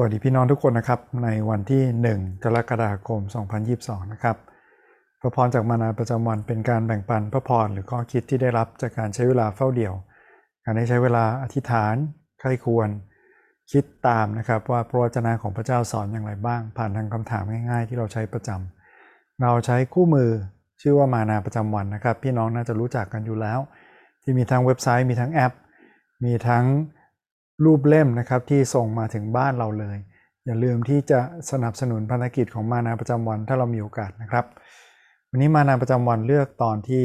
สวัสดีพี่น้องทุกคนนะครับ ในวันที่ 1 กรกฎาคม 2022 นะครับพระพรจากมานาประจำวันเป็นการแบ่งปันพระพรหรือข้อคิดที่ได้รับจากการใช้เวลาเฝ้าเดี่ยว การได้ใช้เวลาอธิษฐานใครควร คิดตามนะครับว่าพระวจนะของพระเจ้าสอนอย่างไรบ้าง ผ่านทางคำถามง่ายๆ ที่เราใช้ประจำเราใช้คู่มือชื่อว่ามานาประจำวันนะครับ พี่น้องน่าจะรู้จักกันอยู่แล้ว ที่มีทั้งเว็บไซต์มีทั้งแอป มีทั้ง รูปเล่มนะครับที่ส่งมาถึงบ้านเราเลย อย่าลืมที่จะสนับสนุนภารกิจของมานาประจำวันถ้าเรามีโอกาสนะครับ วันนี้มานาประจำวันเลือกตอนที่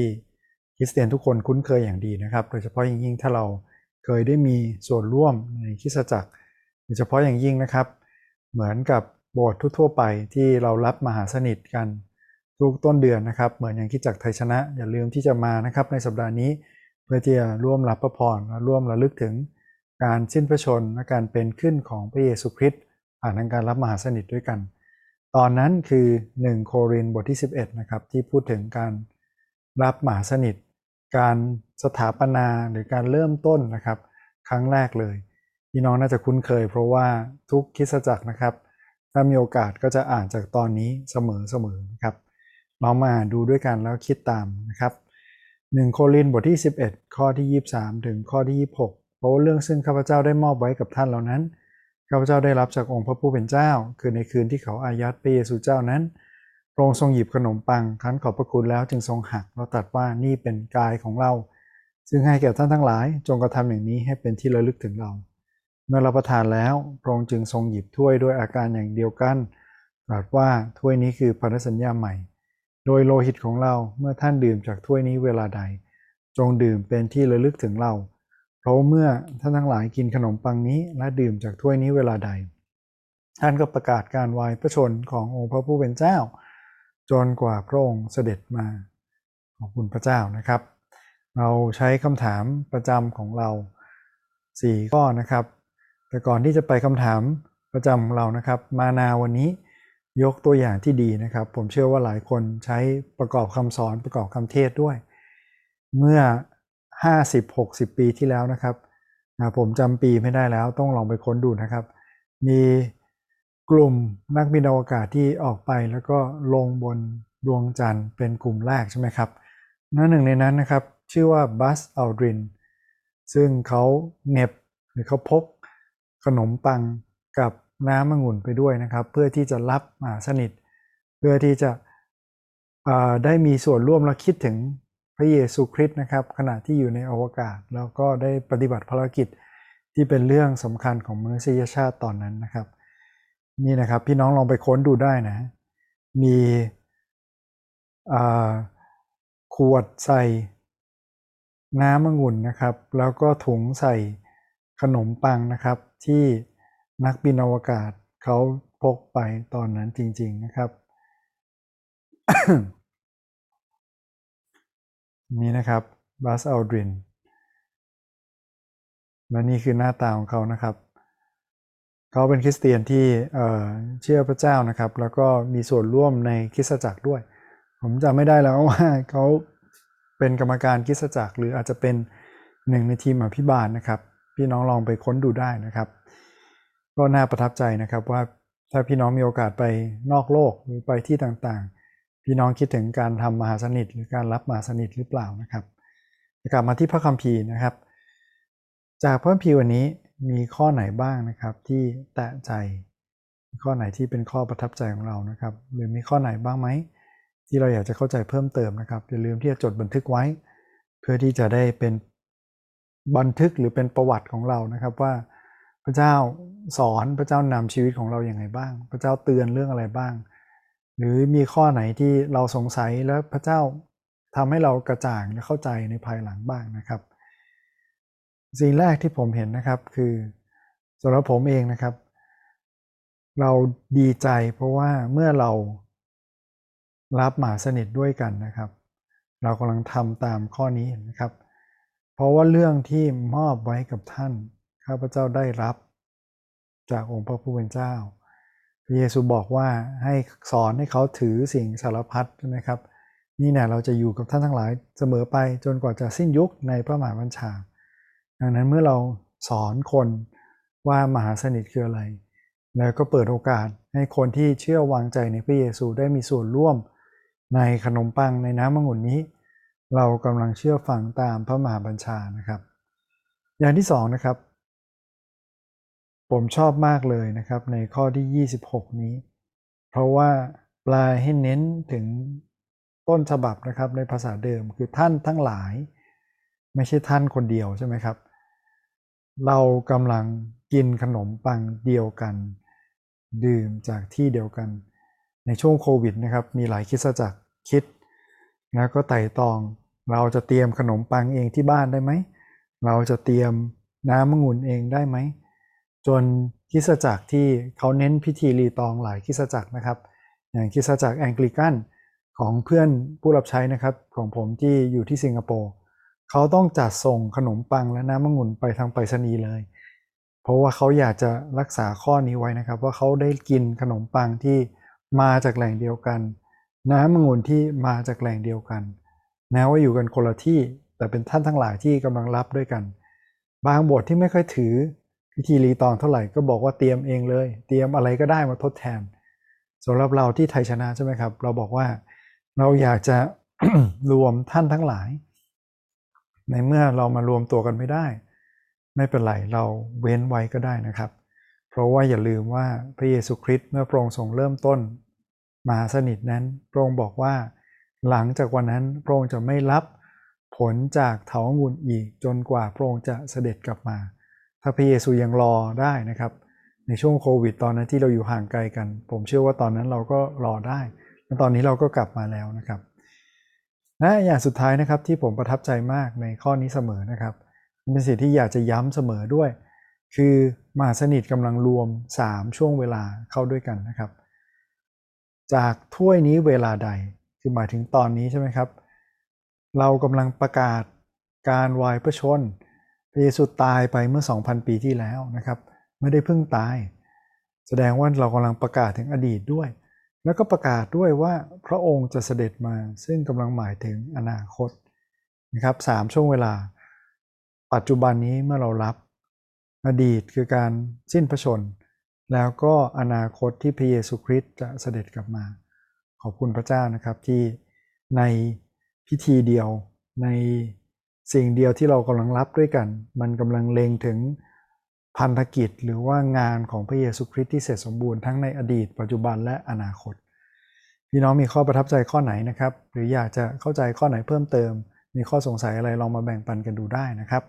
คริสเตียนทุกคนคุ้นเคยอย่างดีนะครับ โดยเฉพาะอย่างยิ่งถ้าเราเคยได้มีส่วนร่วมในคริสตจักร โดยเฉพาะอย่างยิ่งนะครับ เหมือนกับโบสถ์ทั่วไปที่เรารับมหาสนิทกันทุกต้นเดือนนะครับ เหมือนอย่างคิดจักไทยชนะ อย่าลืมที่จะมานะครับในสัปดาห์นี้ เพื่อที่จะร่วมรับพระพรและร่วมระลึกถึง การสิ้นพระชนและการเป็นขึ้นของพระเยซูคริสต์ผ่านทางการรับมหาสนิทด้วยกัน ตอนนั้นคือ 1 โครินบทที่ 11 นะครับ ที่พูดถึงการรับมหาสนิท การสถาปนาหรือการเริ่มต้นนะครับ ครั้งแรกเลยพี่น้องน่าจะคุ้นเคย เพราะว่าทุกคิสจักรนะครับ ถ้ามีโอกาสก็จะอ่านจากตอนนี้เสมอๆนะครับเรามาดูด้วยกันแล้วคิดตามนะครับ 1 โครินบทที่ 11 ข้อที่ 23 ถึงข้อที่ 26 ราะว่าเรื่องซึ่งข้าพเจ้าได้มอบไว้กับท่านเหล่านั้น ข้าพเจ้าได้รับจากองค์พระผู้เป็นเจ้า คือในคืนที่เขาอายัดพระเยซูเจ้านั้น พระองค์ทรงหยิบขนมปังคั้นขอบพระคุณแล้วจึงทรงหักแล้วตรัสว่านี่เป็นกายของเรา ซึ่งให้แก่ท่านทั้งหลาย จงกระทำอย่างนี้ให้เป็นที่ระลึกถึงเรา เมื่อรับประทานแล้ว พระองค์จึงทรงหยิบถ้วยด้วยอาการอย่างเดียวกันตรัสว่าถ้วยนี้คือพันธสัญญาใหม่ โดยโลหิตของเราเมื่อท่านดื่มจากถ้วยนี้เวลาใด จงดื่มเป็นที่ระลึกถึงเรา เพราะเมื่อท่านทั้งหลายกินขนมปังนี้และดื่มจากถ้วยนี้เวลาใด ท่านก็ประกาศการวายพระชนขององค์พระผู้เป็นเจ้า จนกว่าพระองค์เสด็จมาขอบคุณพระเจ้านะครับ เราใช้คำถามประจำของเรา 4 ข้อนะครับ แต่ก่อนที่จะไปคำถามประจำของเรานะครับ มานาวันนี้ยกตัวอย่างที่ดีนะครับ ผมเชื่อว่าหลายคนใช้ประกอบคำสอนประกอบคำเทศด้วย เมื่อ 50-60 ปีที่แล้วนะครับผมจำปีไม่ได้แล้วต้องลองไปค้นดูนะครับ มีกลุ่มนักบินอวกาศที่ออกไปแล้วก็ลงบนดวงจันทร์เป็นกลุ่มแรกใช่ไหมครับนั่นหนึ่งในนั้นนะครับ ชื่อว่าบัสอัลดริน ซึ่งเขาเน็บหรือเขาพกขนมปังกับน้ำมะงุ่นไปด้วยนะครับ เพื่อที่จะรับมาสนิท เพื่อที่จะได้มีส่วนร่วมและคิดถึง พระเยซูคริสต์นะครับขณะที่อยู่ในอวกาศ แล้วก็ได้ปฏิบัติภารกิจที่เป็นเรื่องสำคัญของมนุษยชาติตอนนั้นนะครับ นี่นะครับพี่น้องลองไปค้นดูได้นะ มีขวดใส่น้ำมะงุ่นนะครับ แล้วก็ถุงใส่ขนมปังนะครับ ที่นักบินอวกาศเขาพกไปตอนนั้นจริง ๆนะครับ นี่นะครับบัสอัลดรินและนี่คือหน้าตาของเขานะครับ เขาเป็นคริสเตียนที่เชื่อพระเจ้านะครับ แล้วก็มีส่วนร่วมในคริสตจักรด้วย ผมจำไม่ได้แล้วว่าเขาเป็นกรรมการคริสตจักร หรืออาจจะเป็นหนึ่งในทีมอภิบาลนะครับ พี่น้องลองไปค้นดูได้นะครับ ก็น่าประทับใจนะครับว่าถ้าพี่น้องมีโอกาสไปนอกโลกหรือไปที่ต่างๆ พี่น้องคิดถึงการทำมหาสนิทหรือการรับมหาสนิทหรือเปล่านะครับกลับมาที่พระคัมภีร์นะครับ จากพระคัมภีร์วันนี้มีข้อไหนบ้างนะครับที่แตะใจ ข้อไหนที่เป็นข้อประทับใจของเรานะครับ หรือมีข้อไหนบ้างไหมที่เราอยากจะเข้าใจเพิ่มเติมนะครับอย่าลืมที่จะจดบันทึกไว้ เพื่อที่จะได้เป็นบันทึกหรือเป็นประวัติของเรานะครับว่าพระเจ้าสอนพระเจ้านำชีวิตของเราอย่างไรบ้าง พระเจ้าเตือนเรื่องอะไรบ้าง หรือมีข้อไหนที่เราสงสัยแล้วพระเจ้าทำให้เรากระจ่างและเข้าใจในภายหลังบ้างนะครับ สิ่งแรกที่ผมเห็นนะครับคือสำหรับผมเองนะครับ เราดีใจเพราะว่าเมื่อเรารับหมาสนิทด้วยกันนะครับ เรากำลังทำตามข้อนี้นะครับ เพราะว่าเรื่องที่มอบไว้กับท่านข้าพเจ้าได้รับจากองค์พระผู้เป็นเจ้า เยซูบอกว่าให้สอนให้เขาถือสิ่งสารพัดใช่ไหมครับ นี่เนี่ยเราจะอยู่กับท่านทั้งหลายเสมอไปจนกว่าจะสิ้นยุคในพระมหาบัญชา ดังนั้นเมื่อเราสอนคนว่ามหาสนิทคืออะไร แล้วก็เปิดโอกาสให้คนที่เชื่อวางใจในพระเยซูได้มีส่วนร่วมในขนมปังในน้ำมะงุ่นนี้ เรากำลังเชื่อฟังตามพระมหาบัญชานะครับ อย่างที่สองนะครับ ผมชอบมากเลยนะครับในข้อที่ 26 นี้ เพราะว่าปลายให้เน้นถึงต้นฉบับนะครับในภาษาเดิมคือท่านทั้งหลาย ไม่ใช่ท่านคนเดียวใช่ไหมครับ เรากำลังกินขนมปังเดียวกัน ดื่มจากที่เดียวกัน ในช่วงโควิดนะครับมีหลายคิดจักรคิดแล้วก็ไต่ตองเราจะเตรียมขนมปังเองที่บ้านได้ไหม เราจะเตรียมน้ำมะงุ่นเองได้ไหม จนคิดจักรที่เขาเน้นพิธีรีตองหลายคิดจักรนะครับ อย่างคิดจักรแองกลิกันของเพื่อนผู้รับใช้นะครับของผมที่อยู่ที่สิงคโปร์เขาต้องจัดส่งขนมปังและน้ำมะงุ่นไปทางไปรษณีย์เลย เพราะว่าเขาอยากจะรักษาข้อนี้ไว้นะครับ ว่าเขาได้กินขนมปังที่มาจากแหล่งเดียวกัน น้ำมะงุ่นที่มาจากแหล่งเดียวกันแม้ว่าอยู่กันคนละที่แต่เป็นท่านทั้งหลายที่กำลังรับด้วยกัน บางบทที่ไม่ค่อยถือ พิธีรีตองเท่าไหร่ก็บอกว่าเตรียมเองเลย เตรียมอะไรก็ได้มาทดแทนสำหรับเราที่ไทยชนะใช่ไหมครับ เราบอกว่าเราอยากจะรวมท่านทั้งหลาย ในเมื่อเรามารวมตัวกันไม่ได้ ไม่เป็นไรเราเว้นไว้ก็ได้นะครับ เพราะว่าอย่าลืมว่าพระเยซูคริสต์เมื่อพระองค์ทรงเริ่มต้นมาสนิทนั้นพระองค์บอกว่า หลังจากวันนั้นพระองค์จะไม่รับผลจากเถางุ่นอีกจนกว่าพระองค์จะเสด็จกลับมา ถ้าพระเยซูยังรอได้นะครับ ในช่วงโควิด ตอนนั้นที่เราอยู่ห่างไกลกัน ผมเชื่อว่าตอนนั้นเราก็รอได้ตอนนี้เราก็กลับมาแล้วนะครับและอย่างสุดท้ายนะครับที่ผมประทับใจมากในข้อนี้เสมอนะครับเป็นสิ่งที่อยากจะย้ำเสมอด้วย คือมหาสนิทกำลังรวม 3 ช่วงเวลาเข้าด้วยกันนะครับ จากถ้วยนี้เวลาใดคือหมายถึงตอนนี้ใช่ไหมครับ เรากำลังประกาศการวายพระชน พระเยซูตายไปเมื่อ 2,000 ปีที่แล้วนะครับ ไม่ได้เพิ่งตาย แสดงว่าเรากำลังประกาศถึงอดีตด้วย แล้วก็ประกาศด้วยว่าพระองค์จะเสด็จมาซึ่งกำลังหมายถึงอนาคตนะครับสามช่วงเวลา ปัจจุบันนี้เมื่อเรารับ อดีตคือการสิ้นพระชน แล้วก็อนาคตที่พระเยซูคริสต์จะเสด็จกลับมา ขอบคุณพระเจ้านะครับที่ในพิธีเดียวใน สิ่งเดียวที่เรากำลังรับด้วยกัน มันกำลังเล็งถึงพันธกิจหรือว่างานของพระเยซูคริสต์ที่เสร็จสมบูรณ์ทั้งในอดีต ปัจจุบันและอนาคต พี่น้องมีข้อประทับใจข้อไหนนะครับ หรืออยากจะเข้าใจข้อไหนเพิ่มเติม มีข้อสงสัยอะไรลองมาแบ่งปันกันดูได้นะครับ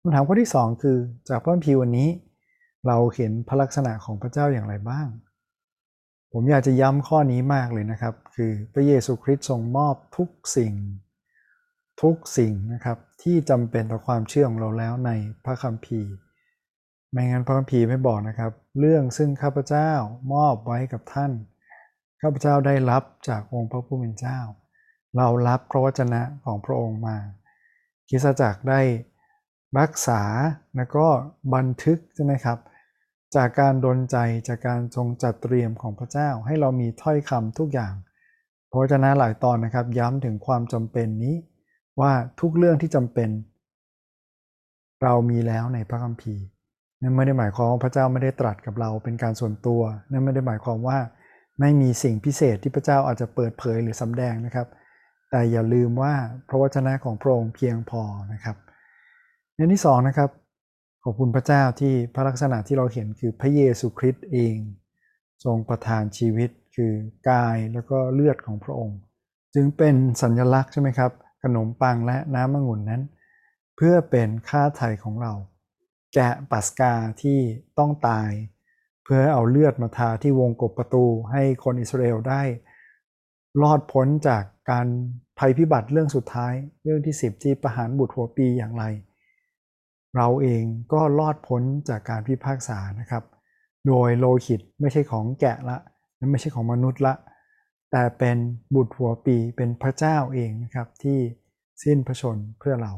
คำถามข้อที่ 2 คือจากพระคัมภีร์วันนี้ เราเห็นพระลักษณะของพระเจ้าอย่างไรบ้าง ผมอยากจะย้ำข้อนี้มากเลยนะครับ คือพระเยซูคริสต์ทรงมอบทุกสิ่ง ทุกสิ่งนะครับที่จำเป็นต่อความเชื่อของเราแล้วในพระคัมภีร์ไม่งั้นพระคัมภีร์ไม่บอกนะครับ เรื่องซึ่งข้าพเจ้ามอบไว้กับท่าน ข้าพเจ้าได้รับจากองค์พระผู้เป็นเจ้า เรารับพระวจนะของพระองค์มาคิสจักรได้รักษาแล้วก็บันทึกใช่ไหมครับ จากการดลใจจากการทรงจัดเตรียมของพระเจ้า ให้เรามีถ้อยคำทุกอย่างพระวจนะหลายตอนนะครับ ย้ำถึงความจำเป็นนี้ ว่าทุกเรื่องที่จำเป็น เรามีแล้วในพระคัมภีร์นั่นไม่ได้หมายความว่าพระเจ้าไม่ได้ตรัสกับเราเป็นการส่วนตัวนั่นไม่ได้หมายความว่าไม่มีสิ่งพิเศษที่พระเจ้าอาจจะเปิดเผยหรือสำแดงนะครับ แต่อย่าลืมว่าพระวจนะของพระองค์เพียงพอนะครับในที่สองนะครับ ขอบคุณพระเจ้าที่พระลักษณะที่เราเห็นคือพระเยซูคริสต์เอง ทรงประทานชีวิตคือกายแล้วก็เลือดของพระองค์ จึงเป็นสัญลักษณ์ใช่ไหมครับ ขนมปังและน้ำมะงุ่นนั้น เพื่อเป็นค่าไถ่ของเรา แกะปัสกาที่ต้องตาย เพื่อเอาเลือดมาทาที่วงกบประตูให้คนอิสราเอลได้รอดพ้นจากการภัยพิบัติเรื่องสุดท้ายเรื่องที่ 10 ที่ประหารบุตรหัวปีอย่างไร เราเองก็รอดพ้นจากการพิพากษานะครับ โดยโลหิตไม่ใช่ของแกะละ และไม่ใช่ของมนุษย์ละ แต่เป็นบุตรหัวปีเป็นพระเจ้าเองนะครับที่สิ้นพระชนเพื่อเรา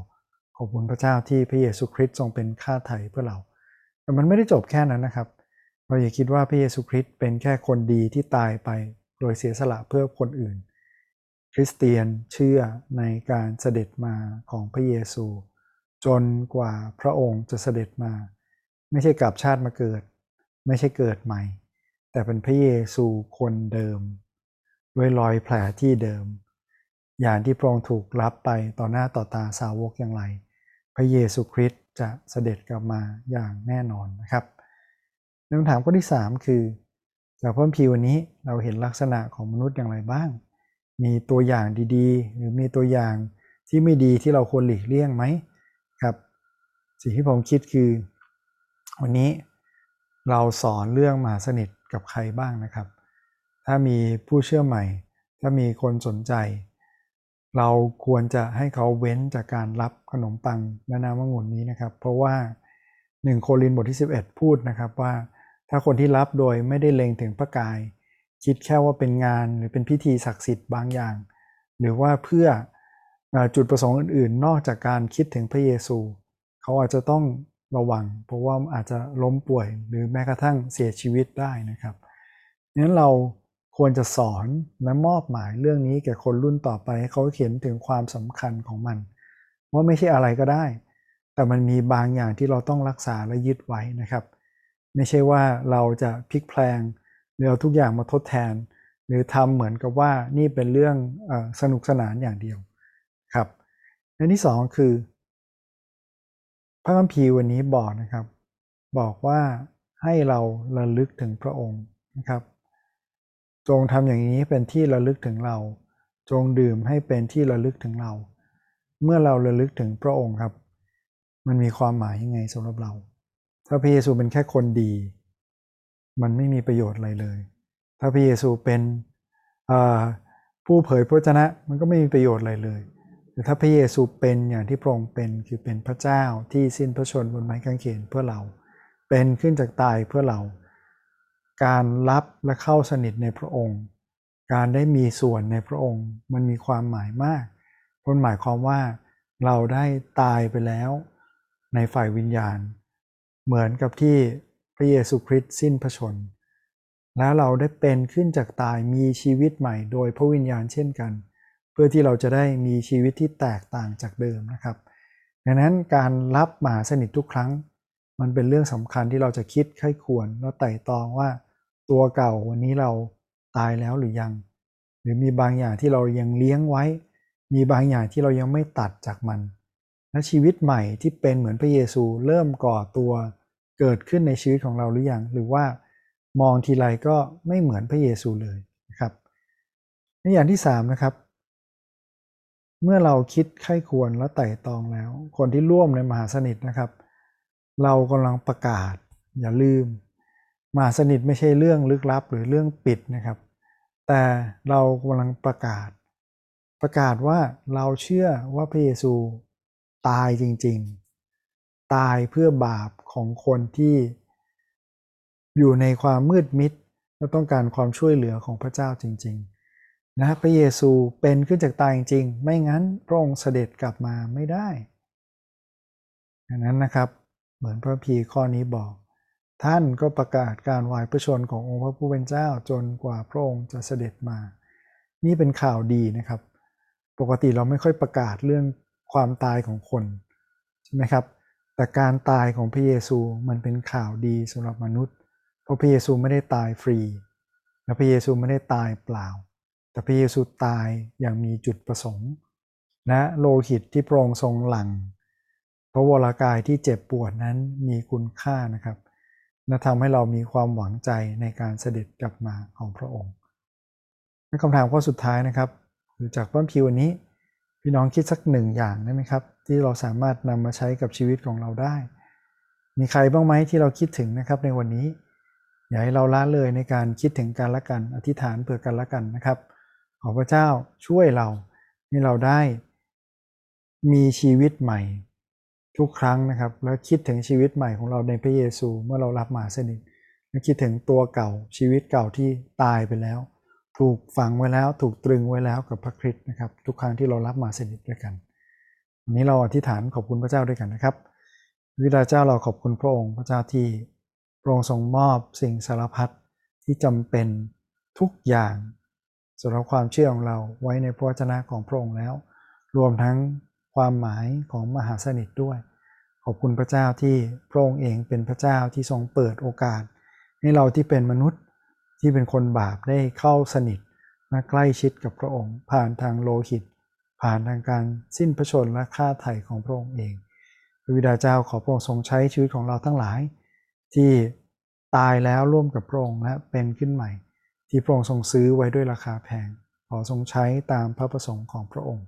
ขอบคุณพระเจ้าที่พระเยซูคริสต์ทรงเป็นค่าไถ่เพื่อเรา แต่มันไม่ได้จบแค่นั้นนะครับ เราอย่าคิดว่าพระเยซูคริสต์เป็นแค่คนดีที่ตายไปโดยเสียสละเพื่อคนอื่น คริสเตียนเชื่อในการเสด็จมาของพระเยซู จนกว่าพระองค์จะเสด็จมา ไม่ใช่กลับชาติมาเกิด ไม่ใช่เกิดใหม่ แต่เป็นพระเยซูคนเดิม ด้วยรอยแผลที่เดิม อย่างที่พระองค์ถูกรับไปต่อหน้าต่อตาสาวกอย่างไร พระเยซูคริสต์จะเสด็จกลับมาอย่างแน่นอนนะครับคำถามข้อที่ 3 คือจากพระพีวันนี้เราเห็นลักษณะของมนุษย์อย่างไรบ้าง มีตัวอย่างดีๆ หรือมีตัวอย่างที่ไม่ดีที่เราควรหลีกเลี่ยงไหมครับ สิ่งที่ผมคิดคือ วันนี้เราสอนเรื่องมหาสนิทกับใครบ้างนะครับ ถ้ามีผู้เชื่อใหม่ ถ้ามีคนสนใจ เราควรจะให้เขาเว้นจากการรับขนมปังและน้ำมะงุ่นนี้นะครับ เพราะว่า 1 โครินบทที่ 11 พูดนะครับว่า ถ้าคนที่รับโดยไม่ได้เล็งถึงพระกาย คิดแค่ว่าเป็นงานหรือเป็นพิธีศักดิ์สิทธิ์บางอย่าง หรือว่าเพื่อจุดประสงค์อื่น ๆ นอกจากการคิดถึงพระเยซู เขาอาจจะต้องระวัง เพราะว่าอาจจะล้มป่วยหรือแม้กระทั่งเสียชีวิตได้นะครับนั้นเรา ควรจะสอนและมอบหมายเรื่องนี้แก่คนรุ่นต่อไปให้เขาเห็นถึงความสำคัญของมัน ว่าไม่ใช่อะไรก็ได้ แต่มันมีบางอย่างที่เราต้องรักษาและยึดไว้นะครับ ไม่ใช่ว่าเราจะพลิกแพลงหรือเอาทุกอย่างมาทดแทน หรือทำเหมือนกับว่านี่เป็นเรื่องอสนุกสนานอย่างเดียวครับอันที่สองคือ พระคัมภีร์วันนี้บอกนะครับ บอกว่าให้เราระลึกถึงพระองค์นะครับ จงทำอย่างนี้เป็นที่ระลึกถึงเรา จงดื่มให้เป็นที่ระลึกถึงเรา เมื่อเราระลึกถึงพระองค์ครับ มันมีความหมายยังไงสำหรับเรา ถ้าพระเยซูเป็นแค่คนดี มันไม่มีประโยชน์อะไรเลย ถ้าพระเยซูเป็นผู้เผยพระชนะมันก็ไม่มีประโยชน์อะไรเลยแต่ถ้าพระเยซูเป็นอย่างที่พระองค์เป็นคือเป็นพระเจ้าที่สิ้นพระชนบนไม้กางเขนเพื่อเรา เป็นขึ้นจากตายเพื่อเรา การรับและเข้าสนิทในพระองค์ การได้มีส่วนในพระองค์ มันมีความหมายมากเพราะหมายความว่าเราได้ตายไปแล้วในฝ่ายวิญญาณ เหมือนกับที่พระเยซูคริสต์สิ้นพระชน แล้วเราได้เป็นขึ้นจากตายมีชีวิตใหม่ โดยพระวิญญาณเช่นกัน เพื่อที่เราจะได้มีชีวิตที่แตกต่างจากเดิมนะครับ ดังนั้นการรับมหาสนิททุกครั้ง มันเป็นเรื่องสำคัญที่เราจะคิดไข้ควรแล้วไต่ตองว่า ตัวเก่าวันนี้เราตายแล้วหรือยัง หรือมีบางอย่างที่เรายังเลี้ยงไว้ มีบางอย่างที่เรายังไม่ตัดจากมัน และชีวิตใหม่ที่เป็นเหมือนพระเยซูเริ่มก่อตัวเกิดขึ้นในชีวิตของเราหรือยัง หรือว่ามองทีไรก็ไม่เหมือนพระเยซูเลยนะครับในอย่างที่3นะครับ เมื่อเราคิดไข้ควรและไต่ตองแล้ว คนที่ร่วมในมหาสนิทนะครับ เรากำลังประกาศอย่าลืม มหาสนิทไม่ใช่เรื่องลึกลับหรือเรื่องปิดนะครับ แต่เรากำลังประกาศ ประกาศว่าเราเชื่อว่าพระเยซูตายจริง ๆ ตายเพื่อบาปของคนที่อยู่ในความมืดมิดและต้องการความช่วยเหลือของพระเจ้าจริง ๆ นะพระเยซูเป็นขึ้นจากตายจริง ไม่งั้นพระองค์เสด็จกลับมาไม่ได้ดังนั้นนะครับ เหมือนพระพีข้อนี้บอก ท่านก็ประกาศการวายพระชนขององค์พระผู้เป็นเจ้าจนกว่าพระองค์จะเสด็จมา นี่เป็นข่าวดีนะครับ ปกติเราไม่ค่อยประกาศเรื่องความตายของคนใช่ไหมครับ แต่การตายของพระเยซูมันเป็นข่าวดีสำหรับมนุษย์ เพราะพระเยซูไม่ได้ตายฟรี และพระเยซูไม่ได้ตายเปล่า แต่พระเยซูตายอย่างมีจุดประสงค์ และโลหิตที่พระองค์ทรงหลั่งพระวรากายที่เจ็บปวดนั้นมีคุณค่านะครับ และทำให้เรามีความหวังใจในการเสด็จกลับมาของพระองค์ในคำถามข้อสุดท้ายนะครับคือจากพระพิวันนี้พี่น้องคิดสักหนึ่งอย่างได้ไหมครับ ที่เราสามารถนำมาใช้กับชีวิตของเราได้ มีใครบ้างไหมที่เราคิดถึงนะครับในวันนี้อย่าให้เราละเลยในการคิดถึงการละกัน อธิษฐานเผื่อกันละกันนะครับ ขอพระเจ้าช่วยเราให้เราได้ มีชีวิตใหม่ ทุกครั้งนะครับ แล้วคิดถึงชีวิตใหม่ของเราในพระเยซูเมื่อเรารับมาสนิทและคิดถึงตัวเก่าชีวิตเก่าที่ตายไปแล้ว ถูกฝังไว้แล้วถูกตรึงไว้แล้วกับพระคริสต์นะครับ ทุกครั้งที่เรารับมาสนิทด้วยกันวันนี้เราอธิษฐานขอบคุณพระเจ้าด้วยกันนะครับ วิดาเจ้าเราขอบคุณพระองค์พระเจ้าที่พระองค์ทรงมอบสิ่งสารพัดที่จำเป็นทุกอย่างสำหรับความเชื่อของเราไว้ในพระวจนะของพระองค์แล้ว รวมทั้งความหมายของมหาสนิทด้วย ขอบคุณพระเจ้าที่พระองค์เองเป็นพระเจ้าที่ทรงเปิดโอกาส ให้เราที่เป็นมนุษย์ที่เป็นคนบาปได้เข้าสนิทมาใกล้ชิดกับพระองค์ ผ่านทางโลหิต ผ่านทางการสิ้นพระชนม์และฆ่าไถ่ของพระองค์เองพระบิดาเจ้าขอพระองค์ทรงใช้ชีวิตของเราทั้งหลาย ที่ตายแล้วร่วมกับพระองค์และเป็นขึ้นใหม่ ที่พระองค์ทรงซื้อไว้ด้วยราคาแพงขอทรงใช้ตามพระประสงค์ของพระองค์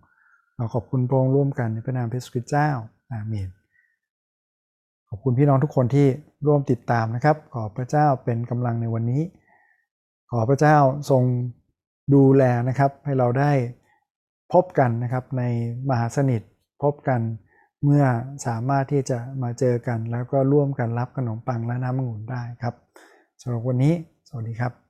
เราขอบคุณพระองค์ร่วมกันในพระนามพระสุคริตเจ้าอาเมน ขอบคุณพี่น้องทุกคนที่ร่วมติดตามนะครับ ขอพระเจ้าเป็นกำลังในวันนี้ ขอพระเจ้าทรงดูแลนะครับ ให้เราได้พบกันนะครับในมหาสนิทพบกันเมื่อสามารถที่จะมาเจอกัน แล้วก็ร่วมกันรับขนมปังและน้ำองุ่นได้ครับสำหรับวันนี้ สวัสดีครับ